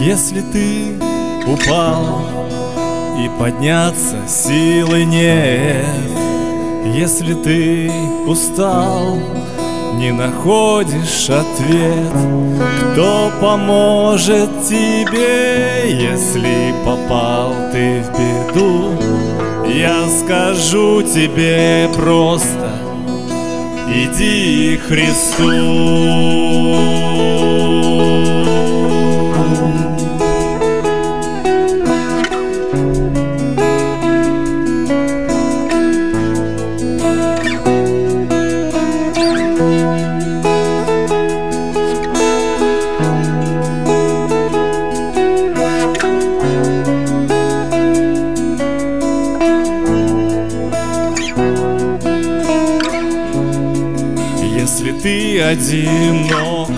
Если ты упал и подняться силы нет Если ты устал, не находишь ответ Кто поможет тебе, если попал ты в беду Я скажу тебе просто Иди к Христу ты одинок,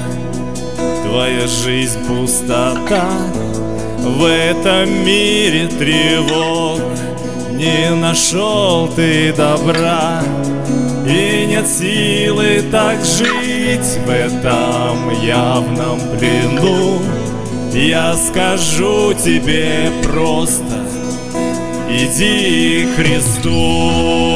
твоя жизнь пустота. В этом мире тревог. Не нашел ты добра. И нет силы так жить. В этом явном плену. Я скажу тебе просто Иди к Христу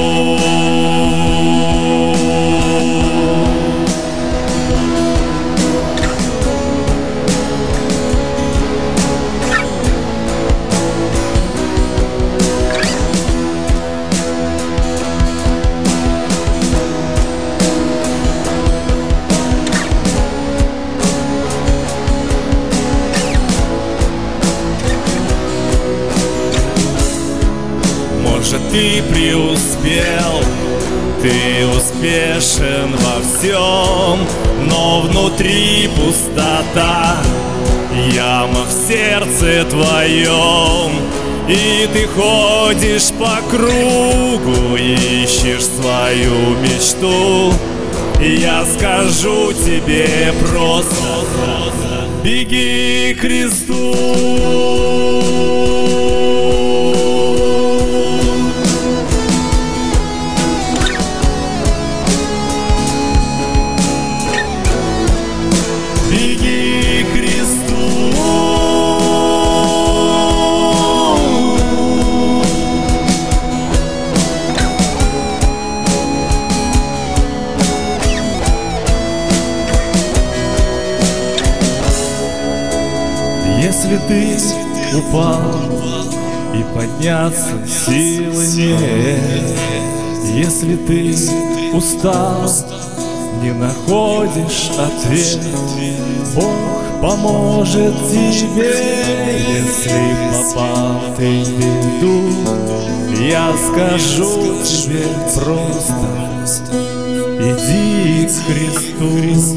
Может, ты преуспел, ты успешен во всем, но внутри пустота, яма в сердце твоем. И ты ходишь по кругу, ищешь свою мечту. Я скажу тебе просто, беги к Христу. Если ты упал и подняться силы нет, Если ты устал, не находишь ответ, Бог поможет тебе, если попал ты в беду. Я скажу тебе просто, иди к Христу.